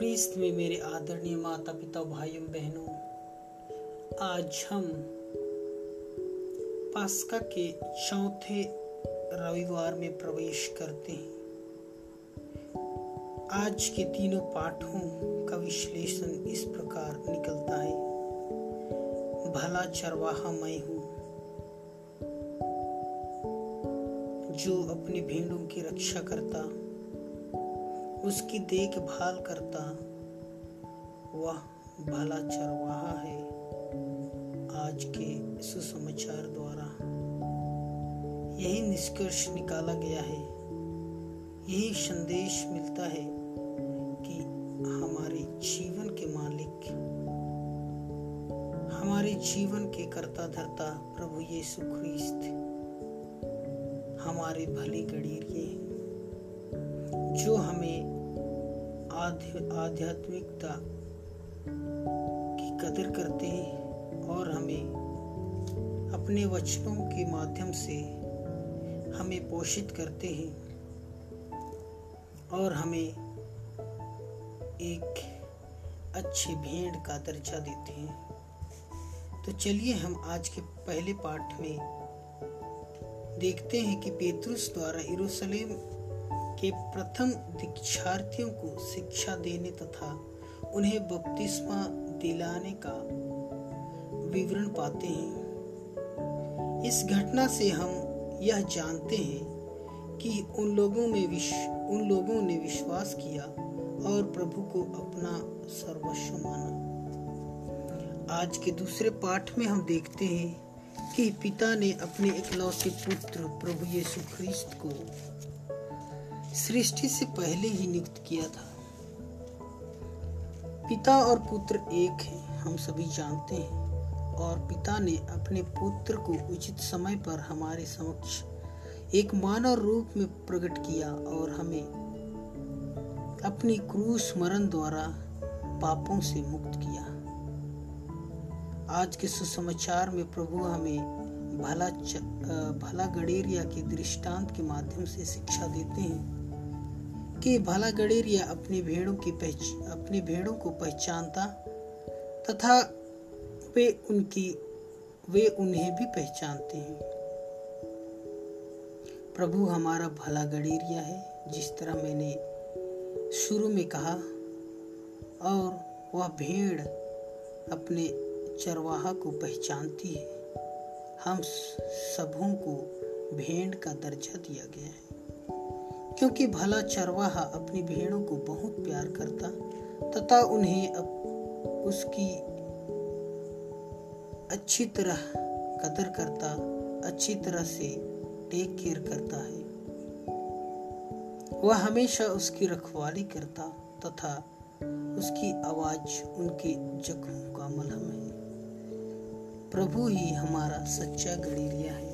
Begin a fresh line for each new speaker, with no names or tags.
ख्रीस्त में मेरे आदरणीय माता पिता भाइयों, बहनों, आज हम पास्का के चौथे रविवार में प्रवेश करते हैं। आज के तीनों पाठों का विश्लेषण इस प्रकार निकलता है। भला चरवाहा मैं हूँ, जो अपने भेड़ों की रक्षा करता उसकी देखभाल करता। वह भला चरवाहा है आज के सुसमाचार द्वारा। यही निष्कर्ष निकाला गया है। यही संदेश मिलता है कि हमारे जीवन के मालिक, हमारे जीवन के कर्ता धरता प्रभु यीशु ख्रीस्त, हमारे भले गड़ीरिए जो हमें आध्यात्मिकता की कदर करते हैं और हमें अपने वचनों के माध्यम से हमें पोषित करते हैं और हमें एक अच्छे भेड़ का दर्जा देते हैं। तो चलिए हम आज के पहले पाठ में देखते हैं कि पेतरुस द्वारा यरूशलेम के प्रथम दीक्षार्थियों को शिक्षा देने तथा उन्हें बपतिस्मा दिलाने का विवरण पाते हैं। इस घटना से हम यह जानते हैं कि उन लोगों में विश, उन लोगों ने विश्वास किया और प्रभु को अपना सर्वस्व माना। आज के दूसरे पाठ में हम देखते हैं कि पिता ने अपने इकलौते पुत्र प्रभु यीशु ख्रिस्त को सृष्टि से पहले ही नियुक्त किया था। पिता और पुत्र एक है, हम सभी जानते हैं। और पिता ने अपने पुत्र को उचित समय पर हमारे समक्ष एक मानव रूप में प्रकट किया और हमें अपनी क्रूस मरण द्वारा पापों से मुक्त किया। आज के सुसमाचार में प्रभु हमें भला भला गडेरिया के दृष्टांत के माध्यम से शिक्षा देते हैं। कि भला गडेरिया अपनी भेड़ों की पहच, अपनी भेड़ों को पहचानता तथा वे उनकी, वे उन्हें भी पहचानते हैं। प्रभु हमारा भला गडेरिया है, जिस तरह मैंने शुरू में कहा, और वह भेड़ अपने चरवाहा को पहचानती है। हम सबों को भेड़ का दर्जा दिया गया है। क्योंकि भला चरवाहा अपनी भेड़ों को बहुत प्यार करता, तथा उन्हें उसकी अच्छी तरह कदर करता, अच्छी तरह से टेक केयर करता है। वह हमेशा उसकी रखवाली करता, तथा उसकी आवाज़ उनके जख्मों का मलहम है। प्रभु ही हमारा सच्चा गड़ेरिया है।